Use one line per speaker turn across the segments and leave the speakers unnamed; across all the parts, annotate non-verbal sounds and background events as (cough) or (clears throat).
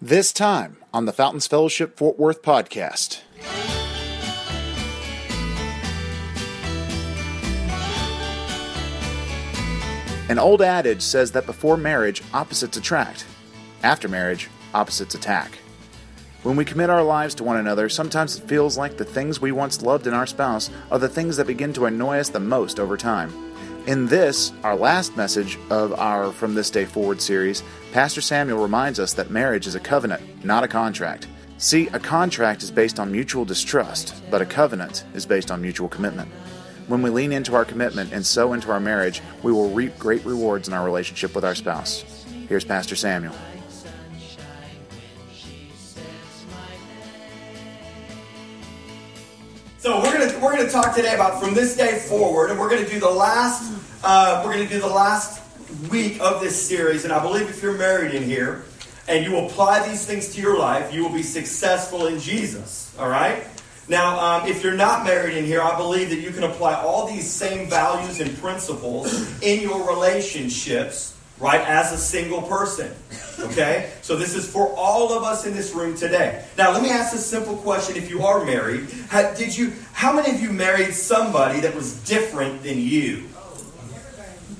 This time on the Fountains Fellowship Fort Worth podcast. An old adage says that before marriage, opposites attract. After marriage, opposites attack. When we commit our lives to one another, sometimes it feels like the things we once loved in our spouse are the things that begin to annoy us the most over time. In this, our last message of our From This Day Forward series, Pastor Samuel reminds us that marriage is a covenant, not a contract. See, a contract is based on mutual distrust, but a covenant is based on mutual commitment. When we lean into our commitment and sow into our marriage, we will reap great rewards in our relationship with our spouse. Here's Pastor Samuel.
So we're gonna we're gonna talk today about from this day forward, and we're gonna do the last uh, we're gonna do the last week of this series. And I believe if you're married in here and you apply these things to your life, you will be successful in Jesus. All right. Now, um, if you're not married in here, I believe that you can apply all these same values and principles in your relationships right, as a single person. Okay? So this is for all of us in this room today. Now, let me ask a simple question. If you are married, how, did you, how many of you married somebody that was different than you?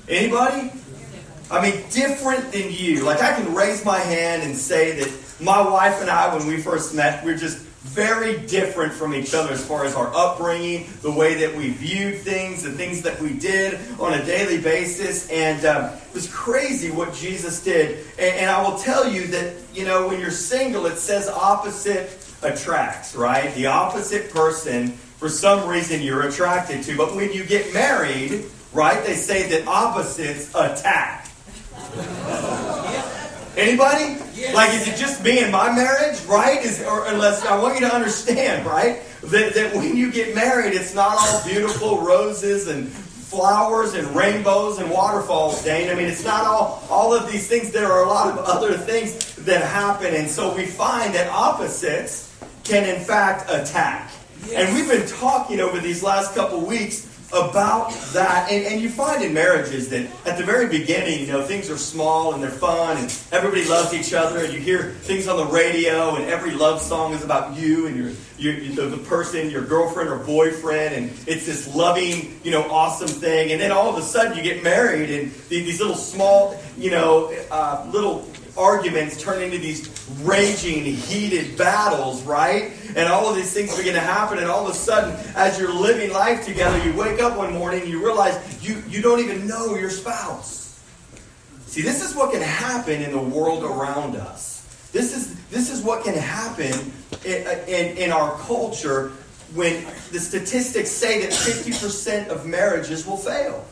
Anybody? I mean, different than you. Like, I can raise my hand and say that my wife and I, when we first met, we're just very different from each other as far as our upbringing, the way that we viewed things, the things that we did on a daily basis. And um, it was crazy what Jesus did. And, and I will tell you that, you know, when you're single, it says opposite attracts, right? The opposite person, for some reason, you're attracted to. But when you get married, right, they say that opposites attack. Anybody? Yes. Like, is it just me and my marriage, right? Is or unless I want you to understand, right, that, that when you get married, it's not all beautiful roses and flowers and rainbows and waterfalls, Dane. I mean, it's not all all of these things. There are a lot of other things that happen, and so we find that opposites can, in fact, attack. Yes. And we've been talking over these last couple weeks about that. And, and you find in marriages that at the very beginning, you know, things are small and they're fun and everybody loves each other and you hear things on the radio and every love song is about you and your, your the, the person, your girlfriend or boyfriend and it's this loving, you know, awesome thing. And then all of a sudden you get married and these little small, you know, uh, little arguments turn into these raging, heated battles, right? And all of these things begin to happen, and all of a sudden, as you're living life together, you wake up one morning and you realize you, you don't even know your spouse. See, this is what can happen in the world around us. This is, this is what can happen in, in, in our culture when the statistics say that 50% of marriages will fail.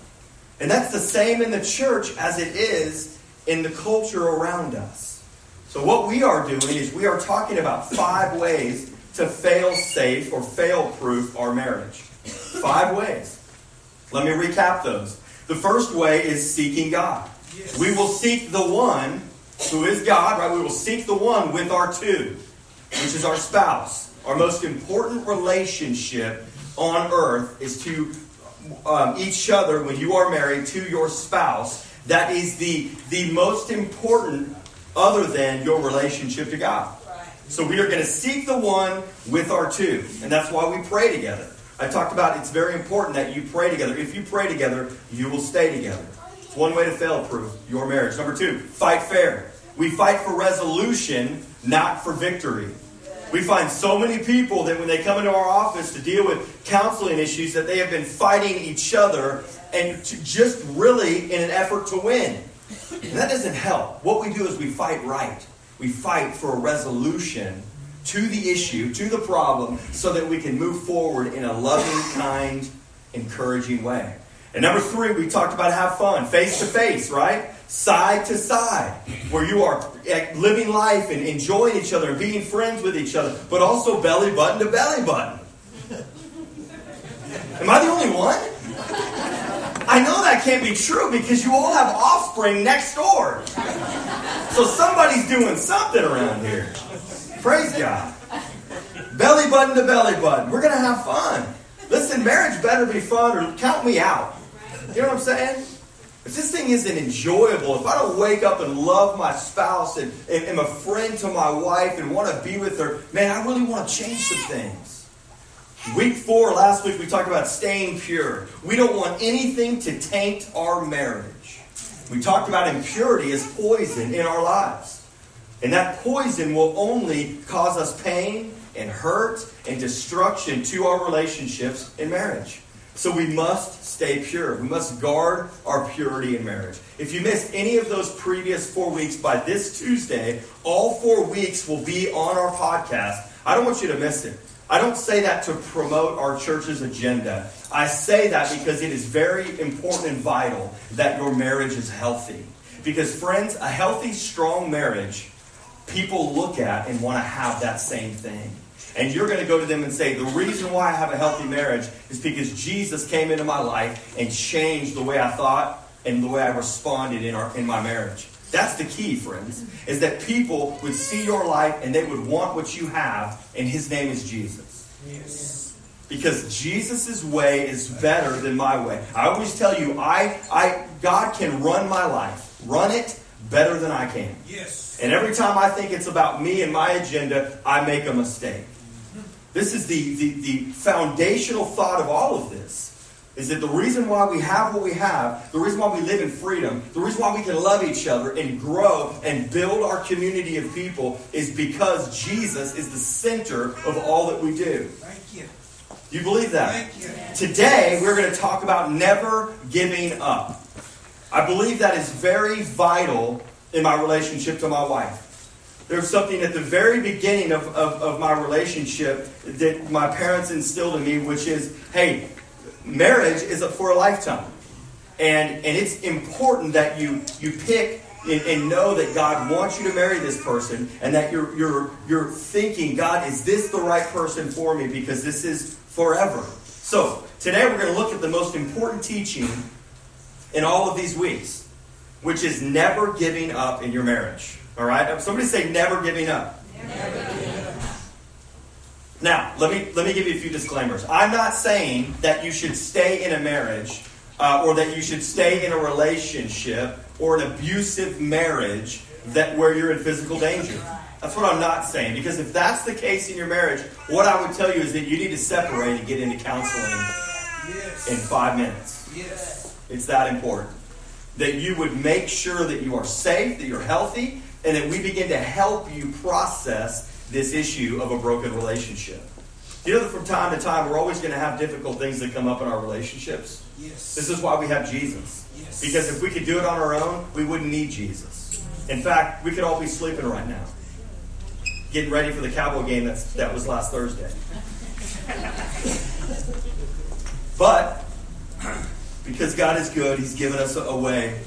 And that's the same in the church as it is in the culture around us. So, what we are doing is we are talking about five ways to fail safe or fail proof our marriage. Five ways. Let me recap those. The first way is seeking God. Yes. We will seek the one who is God, right? We will seek the one with our two, which is our spouse. Our most important relationship on earth is to um, each other when you are married to your spouse that is the, the most important other than your relationship to God. So we are going to seek the one with our two. And that's why we pray together. I talked about it's very important that you pray together. If you pray together, you will stay together. It's one way to fail proof your marriage. Number two, fight fair. We fight for resolution, not for victory. We find so many people that when they come into our office to deal with counseling issues that they have been fighting each other and just really in an effort to win. And that doesn't help. What we do is we fight right. We fight for a resolution to the issue, to the problem, so that we can move forward in a loving, kind, encouraging way. And number three, we talked about have fun, face to face, right? Side to side, where you are eh, living life and enjoying each other and being friends with each other, but also belly button to belly button. (laughs) Am I the only one? I know that can't be true because you all have offspring next door. So somebody's doing something around here. Praise God. Belly button to belly button. We're going to have fun. Listen, marriage better be fun or count me out. You know what I'm saying? If this thing isn't enjoyable, if I don't wake up and love my spouse and, and am a friend to my wife and want to be with her, man, I really want to change some things. Week four, last week, we talked about staying pure. We don't want anything to taint our marriage. We talked about impurity as poison in our lives. And that poison will only cause us pain and hurt and destruction to our relationships in marriage. So we must stay pure. We must guard our purity in marriage. If you missed any of those previous four weeks by this Tuesday, all four weeks will be on our podcast. I don't want you to miss it. I don't say that to promote our church's agenda. I say that because it is very important and vital that your marriage is healthy. Because, friends, a healthy, strong marriage, people look at and want to have that same thing. And you're going to go to them and say, The reason why I have a healthy marriage is because Jesus came into my life and changed the way I thought and the way I responded in, our, in my marriage. That's the key, friends, is that people would see your life and they would want what you have, and his name is Jesus. Yes. Because Jesus' way is better than my way. I always tell you, I, I, God can run my life, run it better than I can. Yes. And every time I think it's about me and my agenda, I make a mistake. This is the, the, the foundational thought of all of this. Is that the reason why we have what we have, the reason why we live in freedom, the reason why we can love each other and grow and build our community of people is because Jesus is the center of all that we do. Thank you. Do you believe that? Thank you. Today, we're going to talk about never giving up. I believe that is very vital in my relationship to my wife. There's something at the very beginning of, of, of my relationship that my parents instilled in me, which is hey, marriage is for a lifetime. And, and it's important that you, you pick and, and, know that God wants you to marry this person and that you're, you're, you're thinking, God, is this the right person for me? Because this is forever. So, today we're going to look at the most important teaching in all of these weeks, which is never giving up in your marriage. All right? Somebody say never giving up. Never giving up. Now, let me let me give you a few disclaimers. I'm not saying that you should stay in a marriage uh, or that you should stay in a relationship or an abusive marriage that where you're in physical danger. That's what I'm not saying. Because if that's the case in your marriage, what I would tell you is that you need to separate and get into counseling yes. in five minutes. Yes. It's that important. That you would make sure that you are safe, that you're healthy, and that we begin to help you process this issue of a broken relationship. You know that from time to time we're always going to have difficult things that come up in our relationships? Yes. This is why we have Jesus. Yes. Because if we could do it on our own, we wouldn't need Jesus. In fact, we could all be sleeping right now. Getting ready for the Cowboy game that's, that was last Thursday. (laughs) but because God is good, He's given us a way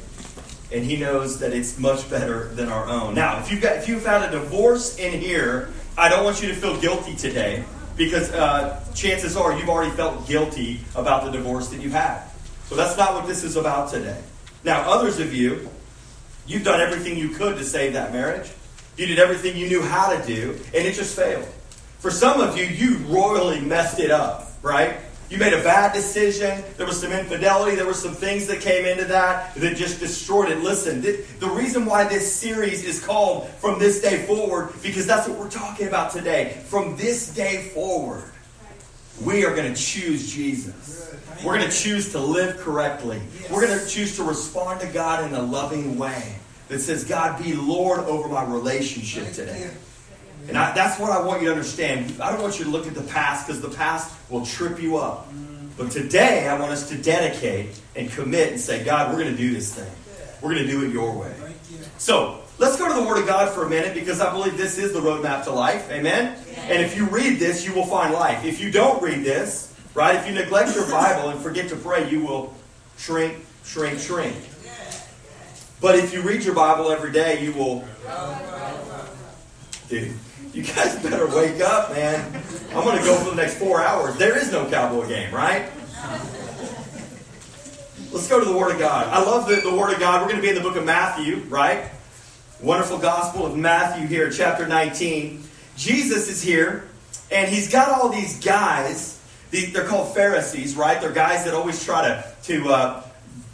and he knows that it's much better than our own. Now, if you've got if you found a divorce in here, I don't want you to feel guilty today because uh, chances are you've already felt guilty about the divorce that you've had. So that's not what this is about today. Now, others of you, you've done everything you could to save that marriage. You did everything you knew how to do, and it just failed. For some of you, you royally messed it up, right? You made a bad decision. There was some infidelity. There were some things that came into that that just destroyed it. Listen, the reason why this series is called From This Day Forward, because that's what we're talking about today. From this day forward, we are going to choose Jesus. We're going to choose to live correctly. We're going to choose to respond to God in a loving way that says, God, be Lord over my relationship today. And I, that's what I want you to understand. I don't want you to look at the past because the past will trip you up. But today, I want us to dedicate and commit and say, God, we're going to do this thing. We're going to do it your way. So, let's go to the Word of God for a minute because I believe this is the roadmap to life. Amen? And if you read this, you will find life. If you don't read this, right, if you neglect your Bible and forget to pray, you will shrink, shrink, shrink. But if you read your Bible every day, you will. Dude. You guys better wake up, man. I'm going to go for the next four hours. There is no cowboy game, right? Let's go to the Word of God. I love the, the Word of God. We're going to be in the book of Matthew, right? Wonderful Gospel of Matthew here, chapter 19. Jesus is here, and he's got all these guys. They're called Pharisees, right? They're guys that always try to, to uh,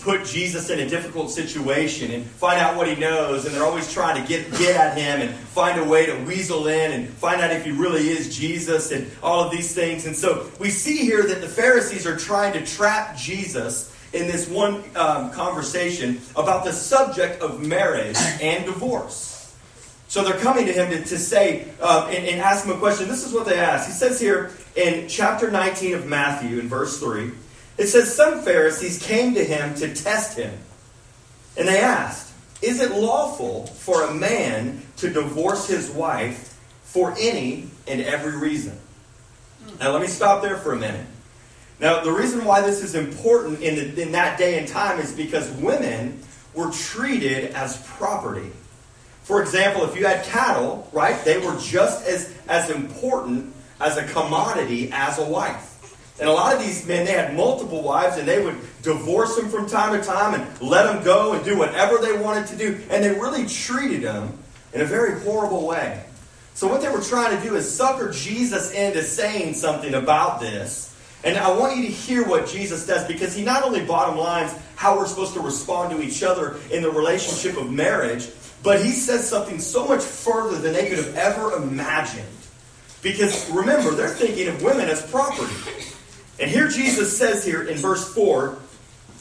put Jesus in a difficult situation and find out what he knows, and they're always trying to get, get at him and find a way to weasel in and find out if he really is Jesus and all of these things. And so we see here that the Pharisees are trying to trap Jesus in this one um, conversation about the subject of marriage and divorce. So they're coming to him to, to say uh, and, and ask him a question. This is what they ask. He says here in chapter 19 of Matthew, in verse 3, it says, Some Pharisees came to him to test him. And they asked, Is it lawful for a man to divorce his wife for any and every reason? Now, let me stop there for a minute. Now, the reason why this is important in, the, in that day and time is because women were treated as property. For example, if you had cattle, right, they were just as, as important as a commodity as a wife. And a lot of these men, they had multiple wives, and they would divorce them from time to time and let them go and do whatever they wanted to do. And they really treated them in a very horrible way. So, what they were trying to do is sucker Jesus into saying something about this. And I want you to hear what Jesus does because he not only bottom lines how we're supposed to respond to each other in the relationship of marriage, but he says something so much further than they could have ever imagined. Because remember, they're thinking of women as property. And here Jesus says here in verse 4,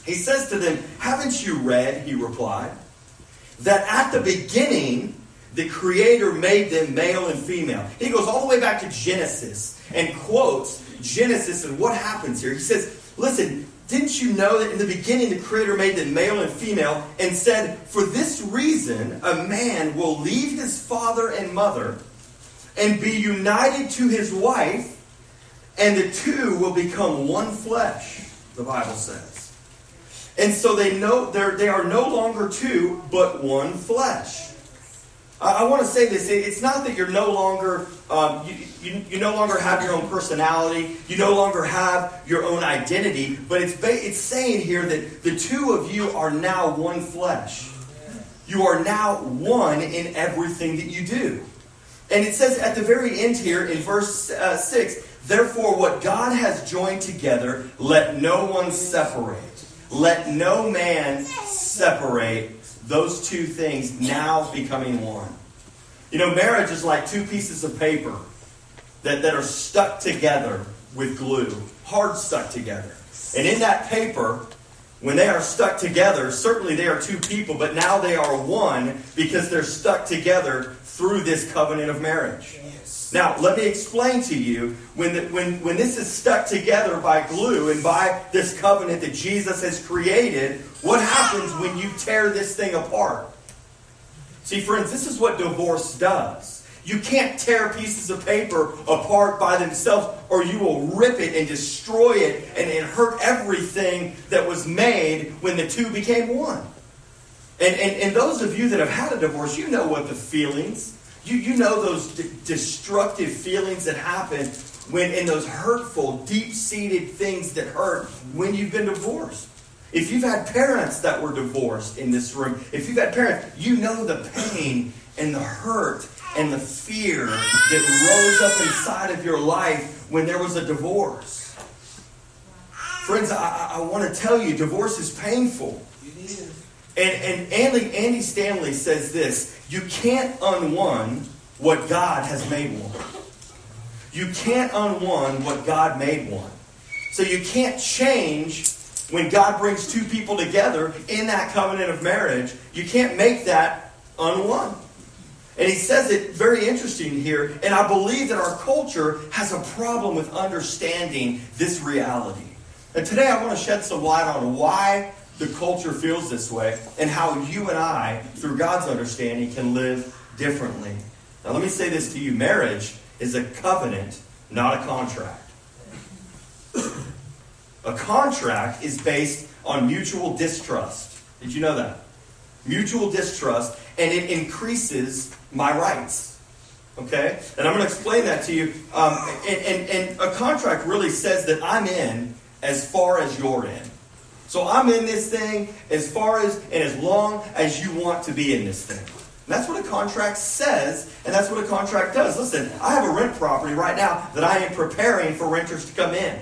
he says to them, Haven't you read, he replied, that at the beginning the Creator made them male and female? He goes all the way back to Genesis and quotes Genesis and what happens here. He says, Listen, didn't you know that in the beginning the Creator made them male and female and said, For this reason a man will leave his father and mother and be united to his wife? And the two will become one flesh, the Bible says. And so they know they are no longer two, but one flesh. I, I want to say this. It's not that you're no longer, um, you, you, you, no longer have your own personality. You no longer have your own identity. But it's, it's saying here that the two of you are now one flesh. You are now one in everything that you do. And it says at the very end here in verse uh, 6 Therefore, what God has joined together, let no one separate. Let no man separate those two things now becoming one. You know, marriage is like two pieces of paper that, that are stuck together with glue, hard stuck together. And in that paper, when they are stuck together, certainly they are two people, but now they are one because they're stuck together through this covenant of marriage. Now, let me explain to you when, the, when, when this is stuck together by glue and by this covenant that Jesus has created, what happens when you tear this thing apart? See, friends, this is what divorce does. You can't tear pieces of paper apart by themselves, or you will rip it and destroy it and, and hurt everything that was made when the two became one. And, and, and those of you that have had a divorce, you know what the feelings you, you know those d- destructive feelings that happen when in those hurtful, deep seated things that hurt when you've been divorced. If you've had parents that were divorced in this room, if you've had parents, you know the pain and the hurt and the fear that rose up inside of your life when there was a divorce. Friends, I, I want to tell you, divorce is painful. And, and Andy, Andy Stanley says this you can't unone what God has made one. You can't unone what God made one. So you can't change when God brings two people together in that covenant of marriage. You can't make that unone. And he says it very interesting here, and I believe that our culture has a problem with understanding this reality. And today I want to shed some light on why the culture feels this way and how you and I, through God's understanding, can live differently. Now, let me say this to you marriage is a covenant, not a contract. a contract is based on mutual distrust. Did you know that? Mutual distrust, and it increases my rights. Okay? And I'm going to explain that to you. Um, and, and, and a contract really says that I'm in as far as you're in. So I'm in this thing as far as and as long as you want to be in this thing. That's what a contract says, and that's what a contract does. Listen, I have a rent property right now that I am preparing for renters to come in.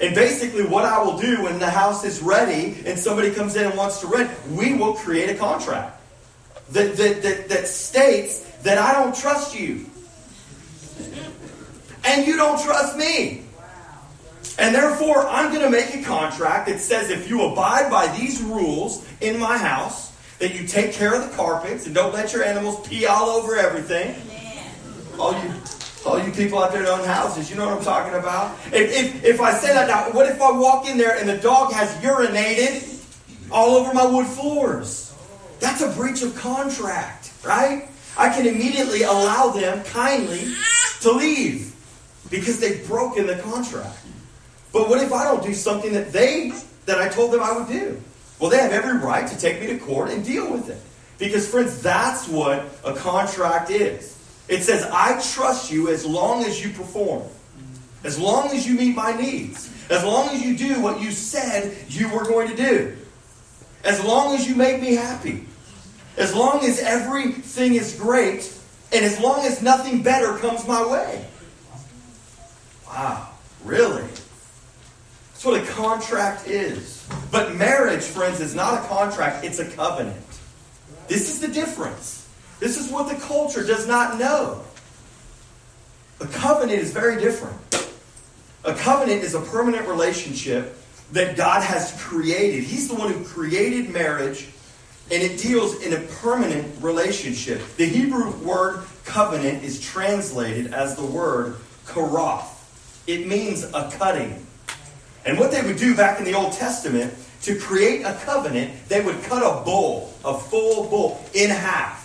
And basically, what I will do when the house is ready and somebody comes in and wants to rent, we will create a contract that, that, that, that states that I don't trust you. And you don't trust me. And therefore, I'm going to make a contract that says if you abide by these rules in my house, that you take care of the carpets and don't let your animals pee all over everything. All you, all you people out there that own houses, you know what I'm talking about? If, if, if I say that now, what if I walk in there and the dog has urinated all over my wood floors? That's a breach of contract, right? I can immediately allow them kindly to leave because they've broken the contract. But what if I don't do something that they that I told them I would do? Well, they have every right to take me to court and deal with it. Because friends, that's what a contract is. It says, I trust you as long as you perform. As long as you meet my needs. As long as you do what you said you were going to do. As long as you make me happy. As long as everything is great. And as long as nothing better comes my way. Wow, really? That's what a contract is. But marriage, friends, is not a contract, it's a covenant. This is the difference. This is what the culture does not know. A covenant is very different. A covenant is a permanent relationship that God has created. He's the one who created marriage, and it deals in a permanent relationship. The Hebrew word covenant is translated as the word karoth. It means a cutting. And what they would do back in the Old Testament, to create a covenant, they would cut a bull, a full bull, in half.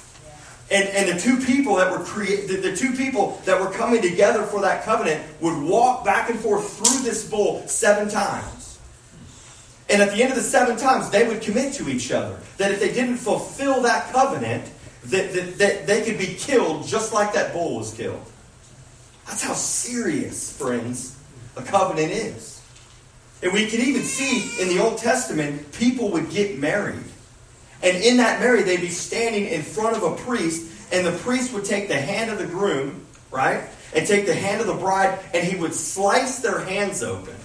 And, and the two people that were create, the, the two people that were coming together for that covenant would walk back and forth through this bull seven times. And at the end of the seven times, they would commit to each other that if they didn't fulfill that covenant, that, that, that they could be killed just like that bull was killed. That's how serious, friends, a covenant is. And we can even see in the Old Testament, people would get married. And in that marriage, they'd be standing in front of a priest, and the priest would take the hand of the groom, right? And take the hand of the bride, and he would slice their hands open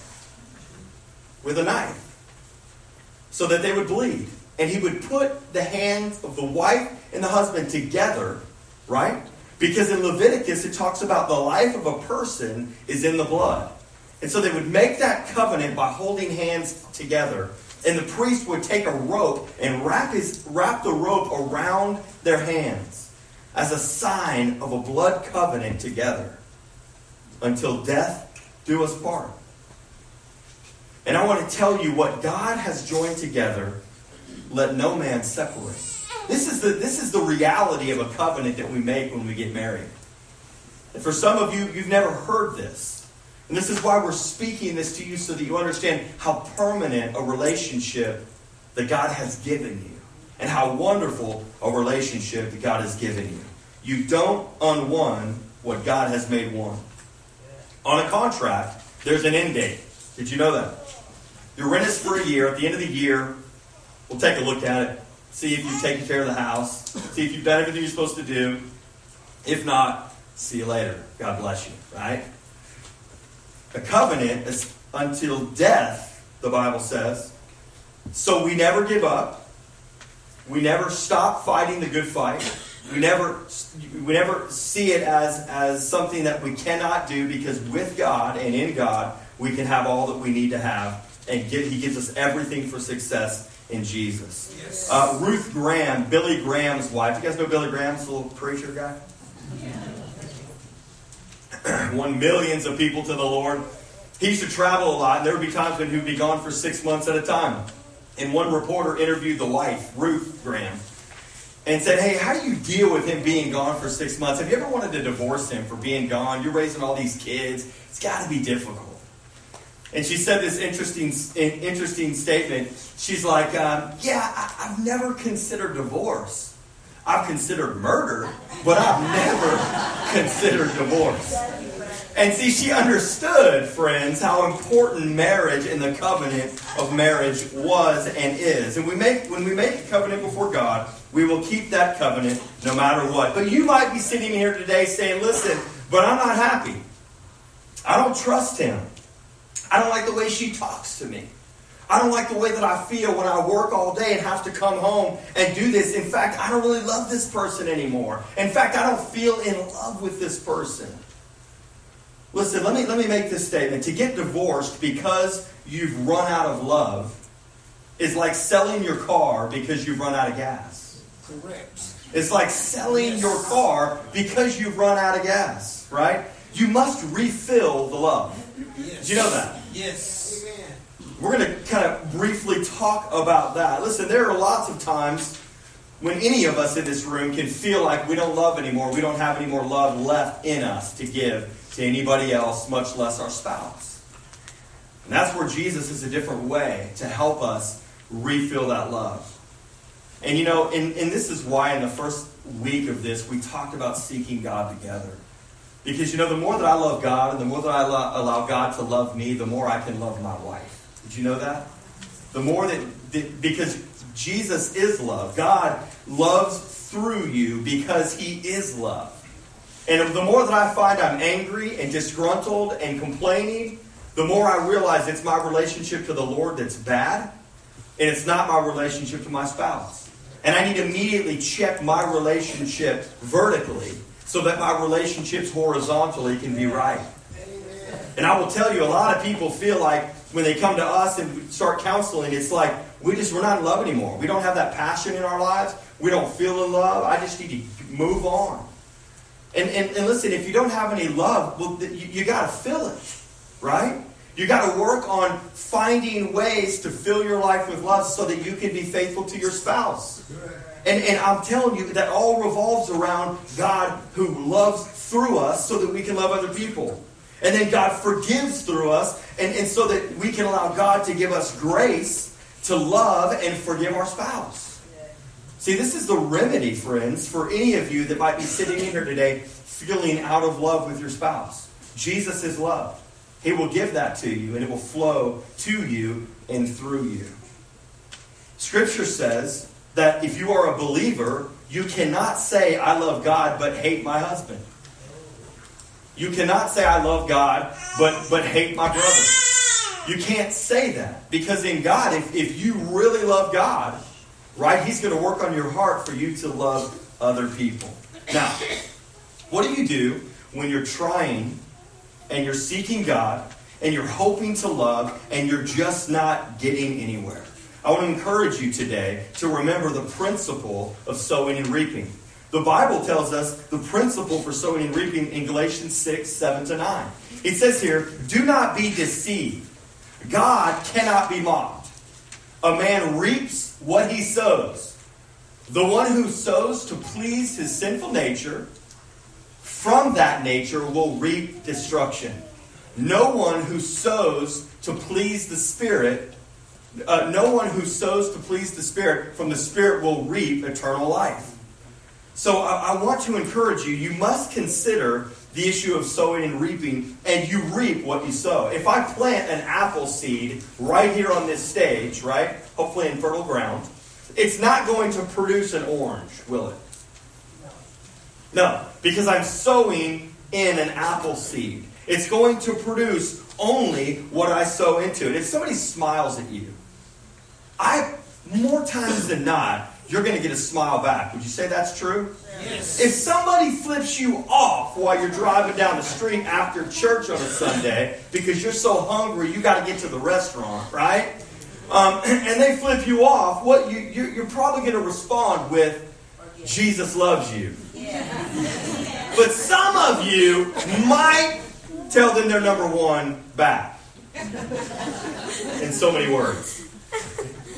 with a knife so that they would bleed. And he would put the hands of the wife and the husband together, right? Because in Leviticus, it talks about the life of a person is in the blood. And so they would make that covenant by holding hands together and the priest would take a rope and wrap, his, wrap the rope around their hands as a sign of a blood covenant together until death do us part. And I want to tell you what God has joined together, let no man separate. This is the, this is the reality of a covenant that we make when we get married. And for some of you, you've never heard this. And this is why we're speaking this to you so that you understand how permanent a relationship that God has given you and how wonderful a relationship that God has given you. You don't unone what God has made one. On a contract, there's an end date. Did you know that? Your rent is for a year. At the end of the year, we'll take a look at it, see if you've taken care of the house, see if you've done everything you're supposed to do. If not, see you later. God bless you, right? A covenant is until death, the Bible says. So we never give up. We never stop fighting the good fight. We never, we never see it as, as something that we cannot do because with God and in God, we can have all that we need to have. And He gives us everything for success in Jesus. Yes. Uh, Ruth Graham, Billy Graham's wife. You guys know Billy Graham's little preacher guy? Won millions of people to the Lord. He used to travel a lot, and there would be times when he would be gone for six months at a time. And one reporter interviewed the wife, Ruth Graham, and said, Hey, how do you deal with him being gone for six months? Have you ever wanted to divorce him for being gone? You're raising all these kids. It's got to be difficult. And she said this interesting, interesting statement. She's like, um, Yeah, I, I've never considered divorce. I've considered murder, but I've never considered divorce. And see, she understood, friends, how important marriage and the covenant of marriage was and is. And we make when we make a covenant before God, we will keep that covenant no matter what. But you might be sitting here today saying, listen, but I'm not happy. I don't trust him. I don't like the way she talks to me. I don't like the way that I feel when I work all day and have to come home and do this. In fact, I don't really love this person anymore. In fact, I don't feel in love with this person. Listen, let me, let me make this statement. To get divorced because you've run out of love is like selling your car because you've run out of gas.
Correct.
It's like selling yes. your car because you've run out of gas, right? You must refill the love. Yes. Do you know that?
Yes.
We're going to kind of briefly talk about that. Listen, there are lots of times when any of us in this room can feel like we don't love anymore. We don't have any more love left in us to give to anybody else, much less our spouse. And that's where Jesus is a different way to help us refill that love. And you know, and, and this is why in the first week of this, we talked about seeking God together. Because you know, the more that I love God and the more that I lo- allow God to love me, the more I can love my wife. You know that? The more that, that because Jesus is love. God loves through you because he is love. And the more that I find I'm angry and disgruntled and complaining, the more I realize it's my relationship to the Lord that's bad, and it's not my relationship to my spouse. And I need to immediately check my relationship vertically so that my relationships horizontally can be right. And I will tell you, a lot of people feel like when they come to us and start counseling, it's like we just we're not in love anymore. We don't have that passion in our lives. We don't feel in love. I just need to move on. And, and, and listen, if you don't have any love, well, you, you got to fill it, right? You got to work on finding ways to fill your life with love so that you can be faithful to your spouse. And, and I'm telling you, that all revolves around God who loves through us so that we can love other people. And then God forgives through us, and, and so that we can allow God to give us grace to love and forgive our spouse. See, this is the remedy, friends, for any of you that might be sitting in here today feeling out of love with your spouse. Jesus is love. He will give that to you, and it will flow to you and through you. Scripture says that if you are a believer, you cannot say, I love God, but hate my husband. You cannot say, I love God, but, but hate my brother. You can't say that. Because in God, if, if you really love God, right, He's going to work on your heart for you to love other people. Now, what do you do when you're trying and you're seeking God and you're hoping to love and you're just not getting anywhere. I want to encourage you today to remember the principle of sowing and reaping. The Bible tells us the principle for sowing and reaping in Galatians 6, 7 to 9. It says here, Do not be deceived. God cannot be mocked. A man reaps what he sows. The one who sows to please his sinful nature from that nature will reap destruction. No one who sows to please the Spirit, uh, no one who sows to please the Spirit from the Spirit will reap eternal life. So I, I want to encourage you, you must consider the issue of sowing and reaping, and you reap what you sow. If I plant an apple seed right here on this stage, right, hopefully in fertile ground, it's not going to produce an orange, will it? No, because I'm sowing in an apple seed. It's going to produce only what I sow into it. If somebody smiles at you, I more times than not, you're going to get a smile back. Would you say that's true?
Yes.
If somebody flips you off while you're driving down the street after church on a Sunday because you're so hungry you got to get to the restaurant, right? Um, (clears throat) and they flip you off, what you, you're probably going to respond with, Jesus loves you. But some of you might tell them they're number one back. In so many words.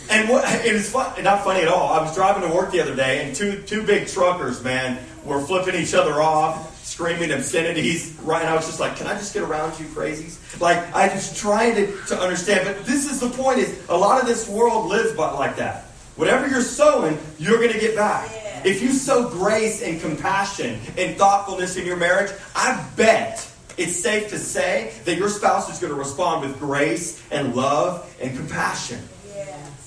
And what, it was fun, not funny at all. I was driving to work the other day, and two two big truckers, man, were flipping each other off, screaming obscenities. Right, and I was just like, "Can I just get around you, crazies?" Like I just trying to, to understand. But this is the point: is a lot of this world lives by, like that. Whatever you're sowing, you're going to get back. If you sow grace and compassion and thoughtfulness in your marriage, I bet it's safe to say that your spouse is going to respond with grace and love and compassion.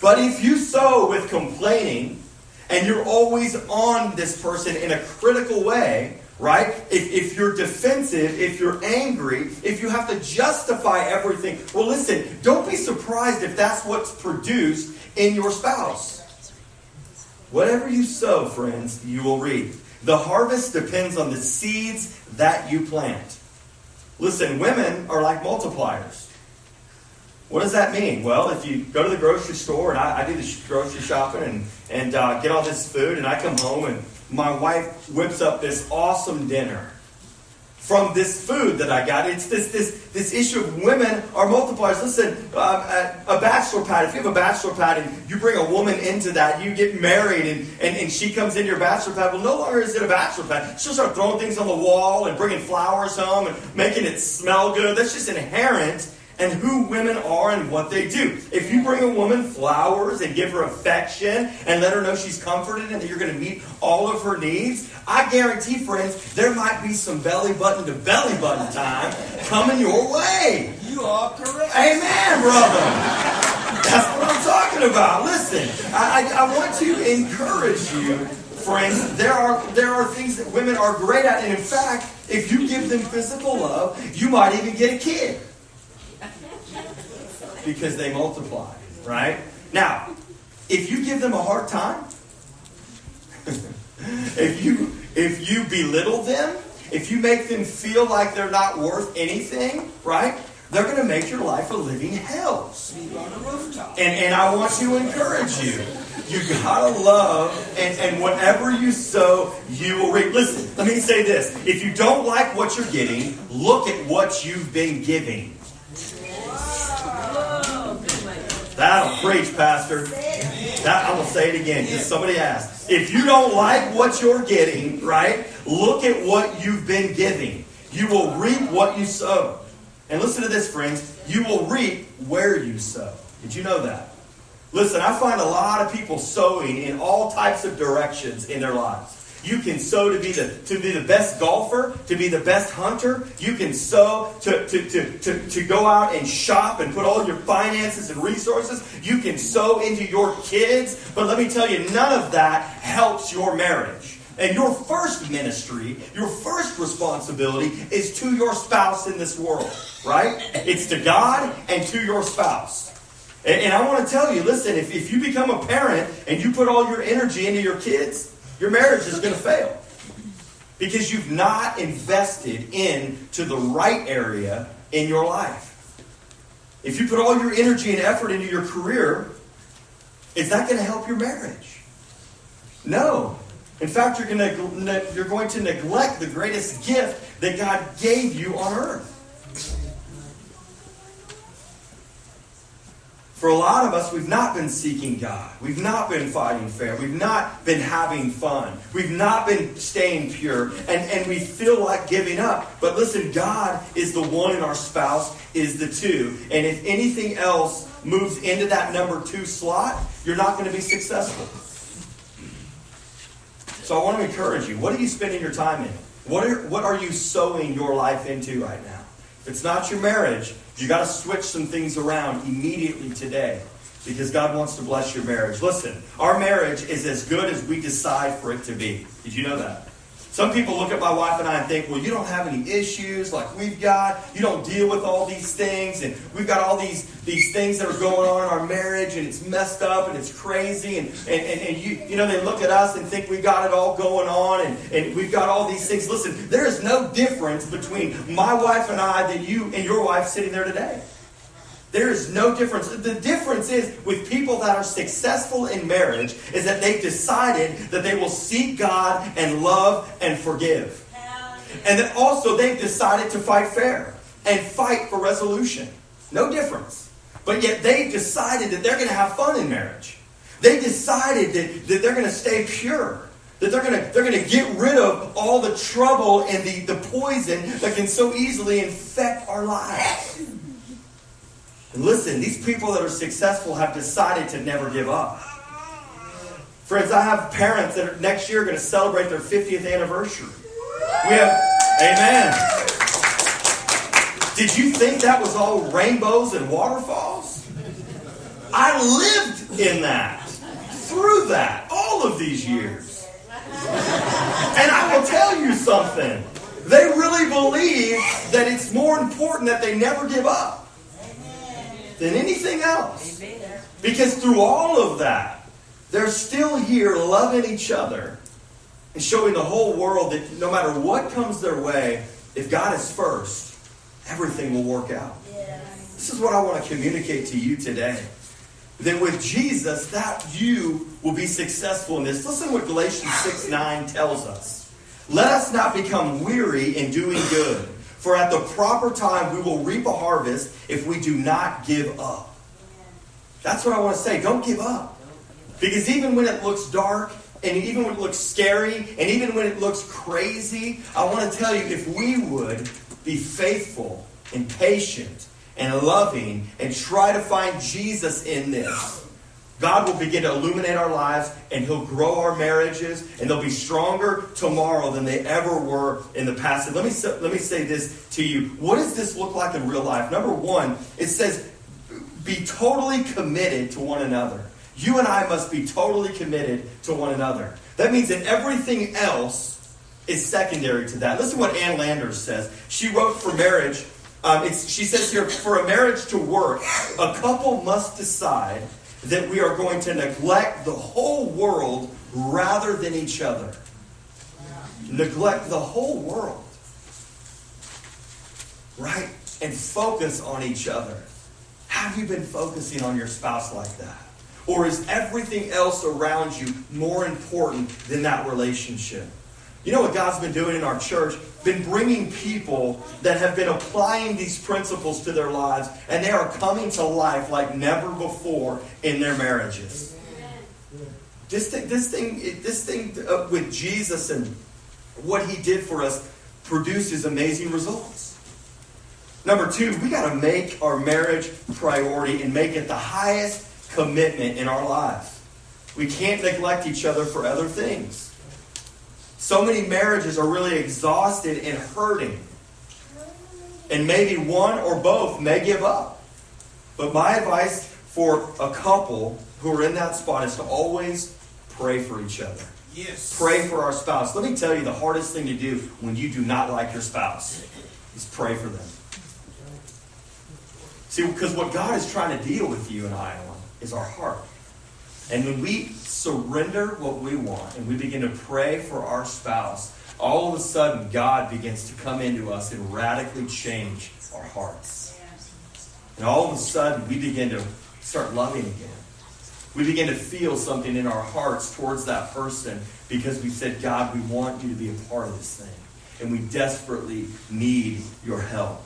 But if you sow with complaining and you're always on this person in a critical way, right? If, if you're defensive, if you're angry, if you have to justify everything. Well, listen, don't be surprised if that's what's produced in your spouse. Whatever you sow, friends, you will reap. The harvest depends on the seeds that you plant. Listen, women are like multipliers. What does that mean? Well, if you go to the grocery store, and I, I do the grocery shopping and, and uh, get all this food, and I come home and my wife whips up this awesome dinner from this food that I got. It's this this this issue of women are multipliers. Listen, uh, a bachelor pad. If you have a bachelor pad and you bring a woman into that, you get married and, and, and she comes into your bachelor pad. Well, no longer is it a bachelor pad. She'll start throwing things on the wall and bringing flowers home and making it smell good. That's just inherent and who women are and what they do. If you bring a woman flowers and give her affection and let her know she's comforted and that you're going to meet all of her needs, I guarantee, friends, there might be some belly button to belly button time coming your way.
You are correct.
Amen, brother. That's what I'm talking about. Listen, I, I, I want to encourage you friends, there are there are things that women are great at, and in fact, if you give them physical love, you might even get a kid because they multiply, right? Now, if you give them a hard time, (laughs) if you if you belittle them, if you make them feel like they're not worth anything, right? They're going to make your life a living hell. And, and I want to encourage you. You gotta love, and, and whatever you sow, you will reap. Listen, let me say this. If you don't like what you're getting, look at what you've been giving. That'll preach, Pastor. That, I'm going to say it again because somebody asked. If you don't like what you're getting, right, look at what you've been giving. You will reap what you sow. And listen to this, friends. You will reap where you sow. Did you know that? Listen, I find a lot of people sowing in all types of directions in their lives. You can sow to be the to be the best golfer, to be the best hunter. You can sow to, to, to, to, to go out and shop and put all your finances and resources. You can sow into your kids. But let me tell you, none of that helps your marriage. And your first ministry, your first responsibility is to your spouse in this world, right? It's to God and to your spouse. And, and I want to tell you listen, if, if you become a parent and you put all your energy into your kids, your marriage is going to fail because you've not invested into the right area in your life. If you put all your energy and effort into your career, is that going to help your marriage? No. In fact, you're going to, you're going to neglect the greatest gift that God gave you on earth. For a lot of us, we've not been seeking God. We've not been fighting fair. We've not been having fun. We've not been staying pure. And, and we feel like giving up. But listen, God is the one and our spouse is the two. And if anything else moves into that number two slot, you're not going to be successful. So I want to encourage you. What are you spending your time in? What are, what are you sowing your life into right now? If it's not your marriage, you got to switch some things around immediately today because God wants to bless your marriage. Listen, our marriage is as good as we decide for it to be. Did you know that? Some people look at my wife and I and think, well, you don't have any issues like we've got. You don't deal with all these things. And we've got all these, these things that are going on in our marriage and it's messed up and it's crazy. And, and, and, and you, you know, they look at us and think we've got it all going on and, and we've got all these things. Listen, there is no difference between my wife and I than you and your wife sitting there today. There is no difference. The difference is with people that are successful in marriage is that they've decided that they will seek God and love and forgive. And that also they've decided to fight fair and fight for resolution. No difference. But yet they've decided that they're going to have fun in marriage. They decided that, that they're going to stay pure. That they're going to, they're to get rid of all the trouble and the, the poison that can so easily infect our lives. Listen, these people that are successful have decided to never give up. Friends, I have parents that are, next year are going to celebrate their 50th anniversary. We have, amen. Did you think that was all rainbows and waterfalls? I lived in that, through that, all of these years. And I will tell you something They really believe that it's more important that they never give up than anything else. Because through all of that, they're still here loving each other and showing the whole world that no matter what comes their way, if God is first, everything will work out. This is what I want to communicate to you today. That with Jesus, that you will be successful in this. Listen to what Galatians 6 9 tells us. Let us not become weary in doing good, for at the proper time we will reap a harvest if we do not give up. That's what I want to say. Don't give up. Because even when it looks dark, and even when it looks scary, and even when it looks crazy, I want to tell you if we would be faithful and patient and loving and try to find Jesus in this, God will begin to illuminate our lives and He'll grow our marriages and they'll be stronger tomorrow than they ever were in the past. And let me, let me say this to you. What does this look like in real life? Number one, it says, be totally committed to one another. You and I must be totally committed to one another. That means that everything else is secondary to that. Listen to what Ann Landers says. She wrote for marriage. Um, she says here, for a marriage to work, a couple must decide that we are going to neglect the whole world rather than each other. Neglect the whole world. Right? And focus on each other. Have you been focusing on your spouse like that? Or is everything else around you more important than that relationship? You know what God's been doing in our church? Been bringing people that have been applying these principles to their lives, and they are coming to life like never before in their marriages. This thing, this thing, this thing uh, with Jesus and what He did for us produces amazing results. Number two, we got to make our marriage priority and make it the highest commitment in our lives. We can't neglect each other for other things. So many marriages are really exhausted and hurting. And maybe one or both may give up. But my advice for a couple who are in that spot is to always pray for each other. Yes. Pray for our spouse. Let me tell you the hardest thing to do when you do not like your spouse is pray for them. See, because what God is trying to deal with you and I on is our heart. And when we surrender what we want and we begin to pray for our spouse, all of a sudden God begins to come into us and radically change our hearts. And all of a sudden we begin to start loving again. We begin to feel something in our hearts towards that person because we said, God, we want you to be a part of this thing. And we desperately need your help.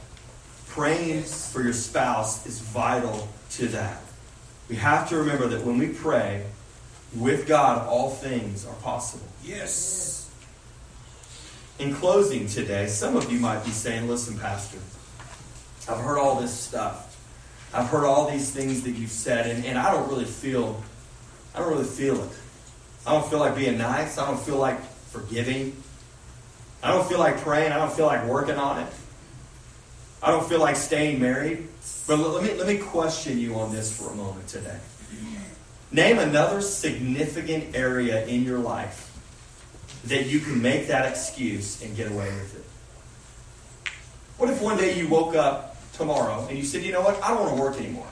Praying for your spouse is vital to that. We have to remember that when we pray with God, all things are possible.
Yes.
In closing today, some of you might be saying, listen, Pastor, I've heard all this stuff. I've heard all these things that you've said, and, and I don't really feel I don't really feel it. I don't feel like being nice. I don't feel like forgiving. I don't feel like praying. I don't feel like working on it. I don't feel like staying married. But let me, let me question you on this for a moment today. Name another significant area in your life that you can make that excuse and get away with it. What if one day you woke up tomorrow and you said, you know what, I don't want to work anymore.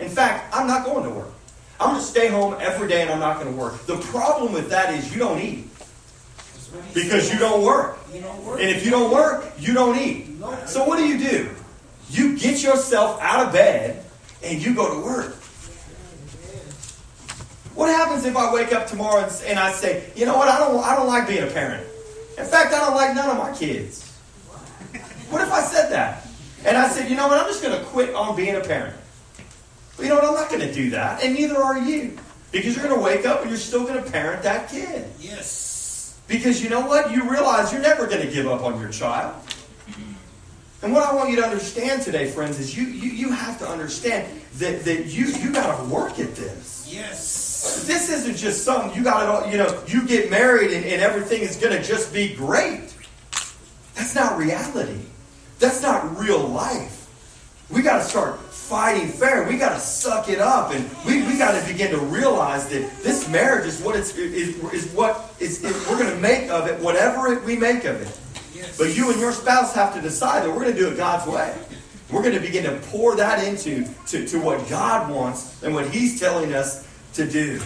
In fact, I'm not going to work. I'm going to stay home every day and I'm not going to work. The problem with that is you don't eat. Because you don't work. And if you don't work, you don't eat. So what do you do? You get yourself out of bed and you go to work. What happens if I wake up tomorrow and I say, you know what, I don't, I don't like being a parent. In fact, I don't like none of my kids. What if I said that? And I said, you know what, I'm just going to quit on being a parent. But you know what, I'm not going to do that, and neither are you. Because you're going to wake up and you're still going to parent that kid.
Yes.
Because you know what? You realize you're never going to give up on your child. And what I want you to understand today, friends, is you you, you have to understand that, that you you got to work at this.
Yes.
This isn't just something you got it all, you know, you get married and, and everything is going to just be great. That's not reality. That's not real life. We got to start fighting fair. We got to suck it up, and we, we got to begin to realize that this marriage is what it's is, is what is, is we're going to make of it, whatever it, we make of it. But you and your spouse have to decide that we're going to do it God's way. We're going to begin to pour that into to, to what God wants and what He's telling us to do.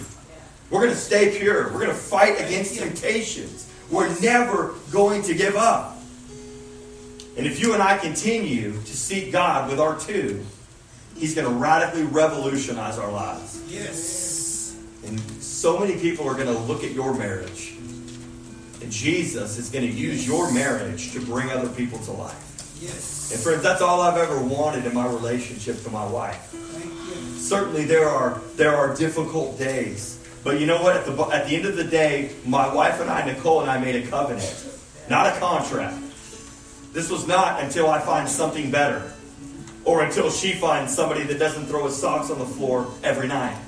We're going to stay pure. We're going to fight against temptations. We're never going to give up. And if you and I continue to seek God with our two, He's going to radically revolutionize our lives.
Yes.
And so many people are going to look at your marriage. And Jesus is going to use your marriage to bring other people to life.
Yes.
And friends, that's all I've ever wanted in my relationship to my wife.
Thank you.
Certainly there are there are difficult days. But you know what? At the, at the end of the day, my wife and I, Nicole and I, made a covenant, not a contract. This was not until I find something better or until she finds somebody that doesn't throw his socks on the floor every night.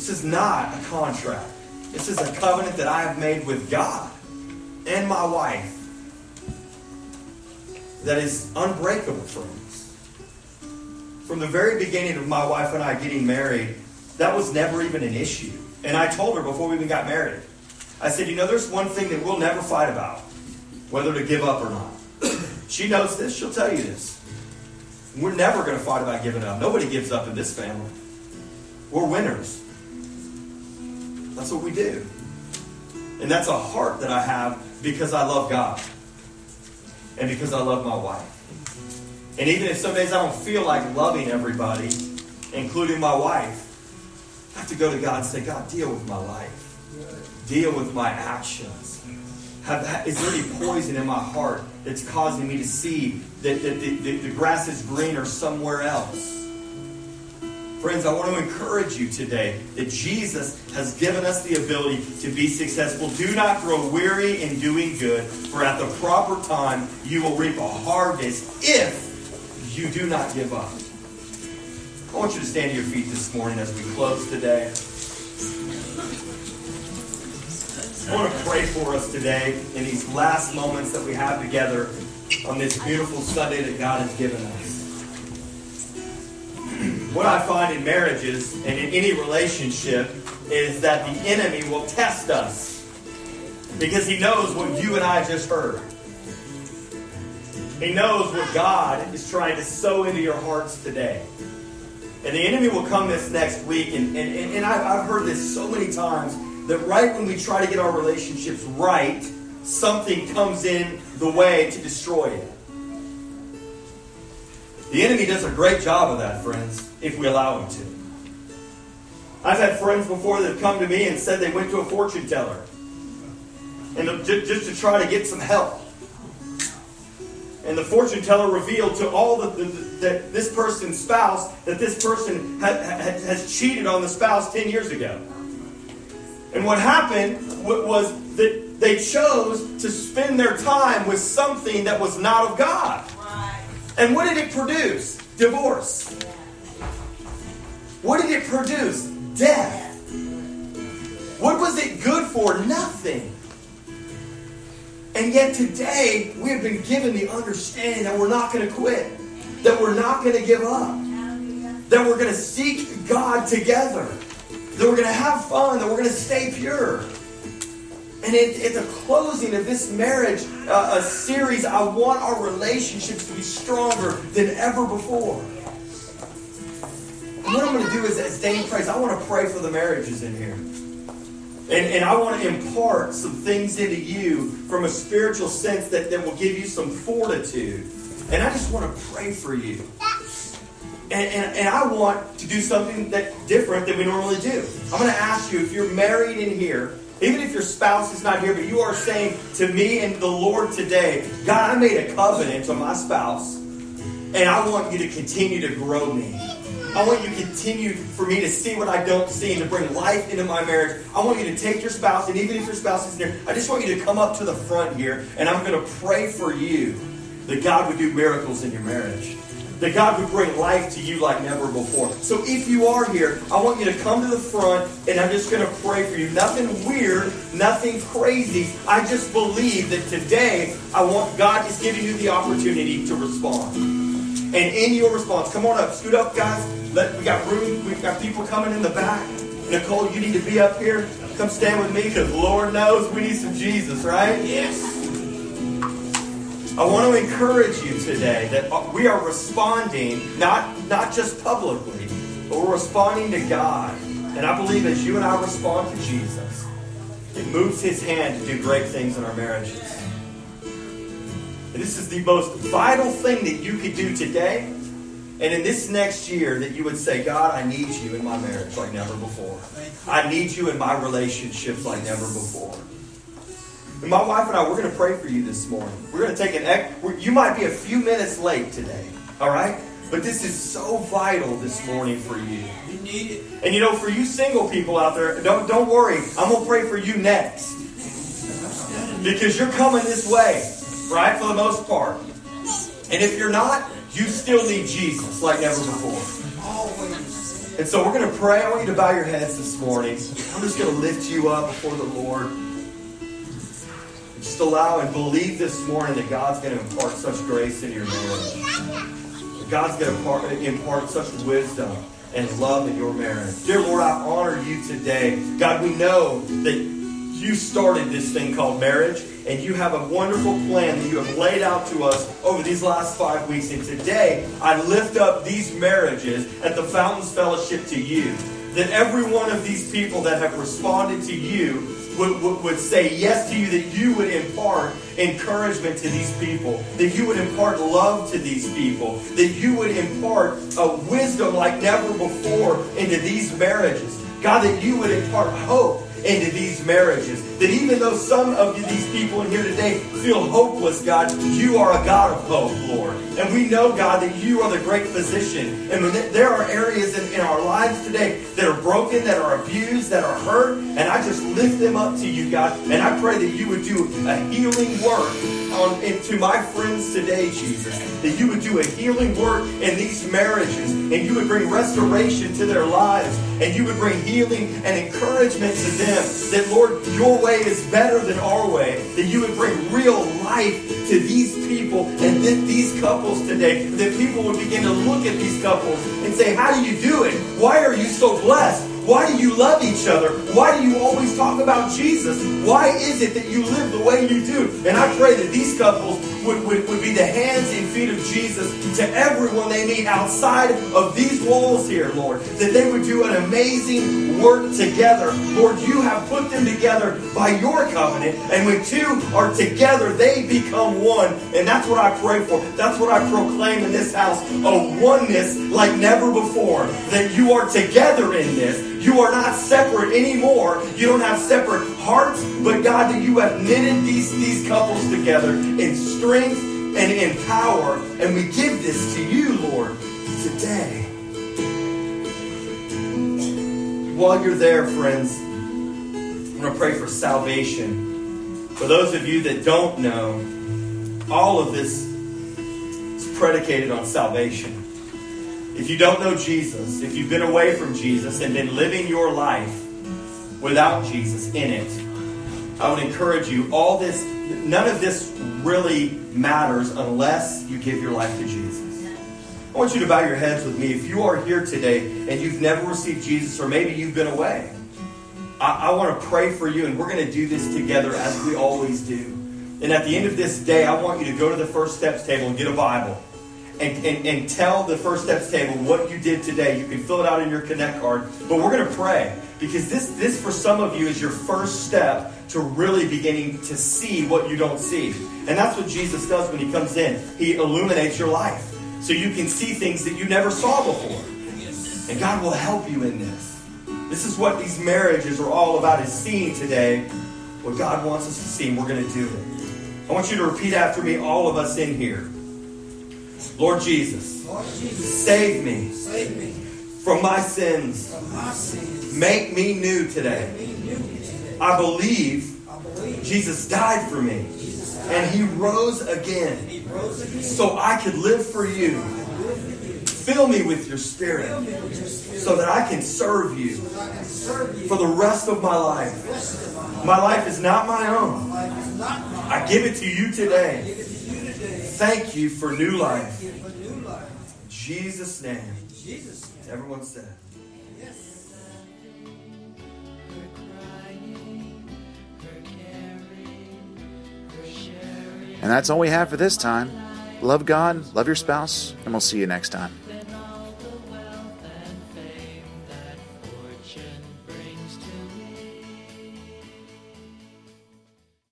This is not a contract. This is a covenant that I have made with God and my wife that is unbreakable, friends. From the very beginning of my wife and I getting married, that was never even an issue. And I told her before we even got married, I said, you know, there's one thing that we'll never fight about, whether to give up or not. (clears throat) she knows this, she'll tell you this. We're never going to fight about giving up. Nobody gives up in this family. We're winners. That's what we do. And that's a heart that I have because I love God and because I love my wife. And even if some days I don't feel like loving everybody, including my wife, I have to go to God and say, God, deal with my life. Deal with my actions. Have, is there any poison in my heart that's causing me to see that, that the, grass is greener somewhere else? Friends, I want to encourage you today that Jesus has given us the ability to be successful. Do not grow weary in doing good, for at the proper time you will reap a harvest if you do not give up. I want you to stand to your feet this morning as we close today. I want to pray for us today in these last moments that we have together on this beautiful Sunday that God has given us what I find in marriages and in any relationship is that the enemy will test us because he knows what you and I just heard. He knows what God is trying to sow into your hearts today. And the enemy will come this next week, and, and, and I've heard this so many times that right when we try to get our relationships right, something comes in the way to destroy it. The enemy does a great job of that, friends, if we allow him to. I've had friends before that have come to me and said they went to a fortune teller and just to try to get some help. And the fortune teller revealed to all the, the, the, that this person's spouse that this person has cheated on the spouse 10 years ago. And what happened was that they chose to spend their time with something that was not of God. And what did it produce? Divorce. What did it produce? Death. What was it good for? Nothing. And yet today, we have been given the understanding that we're not going to quit, that we're not going to give up, that we're going to seek God together, that we're going to have fun, that we're going to stay pure. And at, at the closing of this marriage uh, a series, I want our relationships to be stronger than ever before. And what I'm going to do is, as Dane prays, I want to pray for the marriages in here. And, and I want to impart some things into you from a spiritual sense that, that will give you some fortitude. And I just want to pray for you. And, and, and, I want to do something that different than we normally do. I'm going to ask you if you're married in here even if your spouse is not here, but you are saying to me and the Lord today, God, I made a covenant to my spouse, and I want you to continue to grow me. I want you to continue for me to see what I don't see and to bring life into my marriage. I want you to take your spouse, and even if your spouse isn't here, I just want you to come up to the front here, and I'm going to pray for you that God would do miracles in your marriage that God would bring life to you like never before. So if you are here, I want you to come to the front and I'm just going to pray for you. Nothing weird, nothing crazy. I just believe that today I want God is giving you the opportunity to respond. And in your response, come on up, scoot up, guys. Let, we got room. We've got people coming in the back. Nicole, you need to be up here. Come stand with me because Lord knows we need some Jesus, right?
Yes.
I want to encourage you today that uh, we are responding, not, not just publicly, but we're responding to God. And I believe as you and I respond to Jesus, it moves his hand to do great things in our marriages. And this is the most vital thing that you could do today and in this next year that you would say, God, I need you in my marriage like never before. I need you in my relationships like never before. And my wife and I, we're going to pray for you this morning. We're going to take an, egg. you might be a few minutes late today, all right? But this is so vital this morning for you.
You need it.
And you know, for you single people out there, don't, don't worry. I'm going to pray for you next. Because you're coming this way, right, for the most part. And if you're not, you still need Jesus like never before.
Always.
And so we're going to pray. I want you to bow your heads this morning. I'm just going to lift you up before the Lord. Just allow and believe this morning that God's going to impart such grace in your marriage. God's going to impart, impart such wisdom and love in your marriage. Dear Lord, I honor you today. God, we know that you started this thing called marriage, and you have a wonderful plan that you have laid out to us over these last five weeks. And today, I lift up these marriages at the Fountains Fellowship to you. That every one of these people that have responded to you would, would, would, say yes to you, that you would impart encouragement to these people, that you would impart love to these people, that you would impart a wisdom like never before into these marriages. God, that you would impart hope into these marriages. That even though some of these people in here today feel hopeless, God, you are a God of hope, Lord. And we know, God, that you are the great physician. And there are areas in, in our lives today that are broken, that are abused, that are hurt, and I just lift them up to you, God. And I pray that you would do a healing work on into my friends today, Jesus. That you would do a healing work in these marriages, and you would bring restoration to their lives, and you would bring healing and encouragement to them. That Lord, your way is better than our way. That you would bring real life to these people and these couples today. That people would begin to look at these couples and say, How do you do it? Why are you so blessed? Why do you love each other? Why do you always talk about Jesus? Why is it that you live the way you do? And I pray that these couples would, would, would be the hands and feet of Jesus to everyone they meet outside of these walls here, Lord. That they would do an amazing work together. Lord, you have put them together by your covenant. And when two are together, they become one. And that's what I pray for. That's what I proclaim in this house a oneness like never before. That you are together in this. You are not separate anymore. You don't have separate hearts, but God, that you have knitted these, these couples together in strength and in power. And we give this to you, Lord, today. While you're there, friends, I'm going to pray for salvation. For those of you that don't know, all of this is predicated on salvation. If you don't know Jesus, if you've been away from Jesus and been living your life without Jesus in it, I would encourage you, all this, none of this really matters unless you give your life to Jesus. I want you to bow your heads with me. If you are here today and you've never received Jesus, or maybe you've been away, I, I want to pray for you, and we're going to do this together as we always do. And at the end of this day, I want you to go to the First Steps table and get a Bible and, and, and tell the First Steps table what you did today. You can fill it out in your Connect card. But we're going to pray because this, this, for some of you, is your first step to really beginning to see what you don't see. And that's what Jesus does when he comes in. He illuminates your life so you can see things that you never saw before. And God will help you in this. This is what these marriages are all about is seeing today what God wants us to see, and we're going to do it. I want you to repeat after me, all of us in here. Lord Jesus,
Lord Jesus,
save me
save me
from my sins.
from my sins.
Make me new today.
Make me new today.
I believe
I believe
Jesus died for me
died.
and he rose again
He rose again.
so I could live for you.
Live for you.
Fill me with your spirit
with your spirit
so that I can serve you
so can serve you
for the rest of my life.
the rest of my life.
My life is not my own.
My life is not mine.
I give it to you
I give it to you today. Thank you for new life.
In Jesus' name.
In Jesus' name.
Everyone said.
Yes.
And that's all we have for this time. Love God, love your spouse, and we'll see you next time.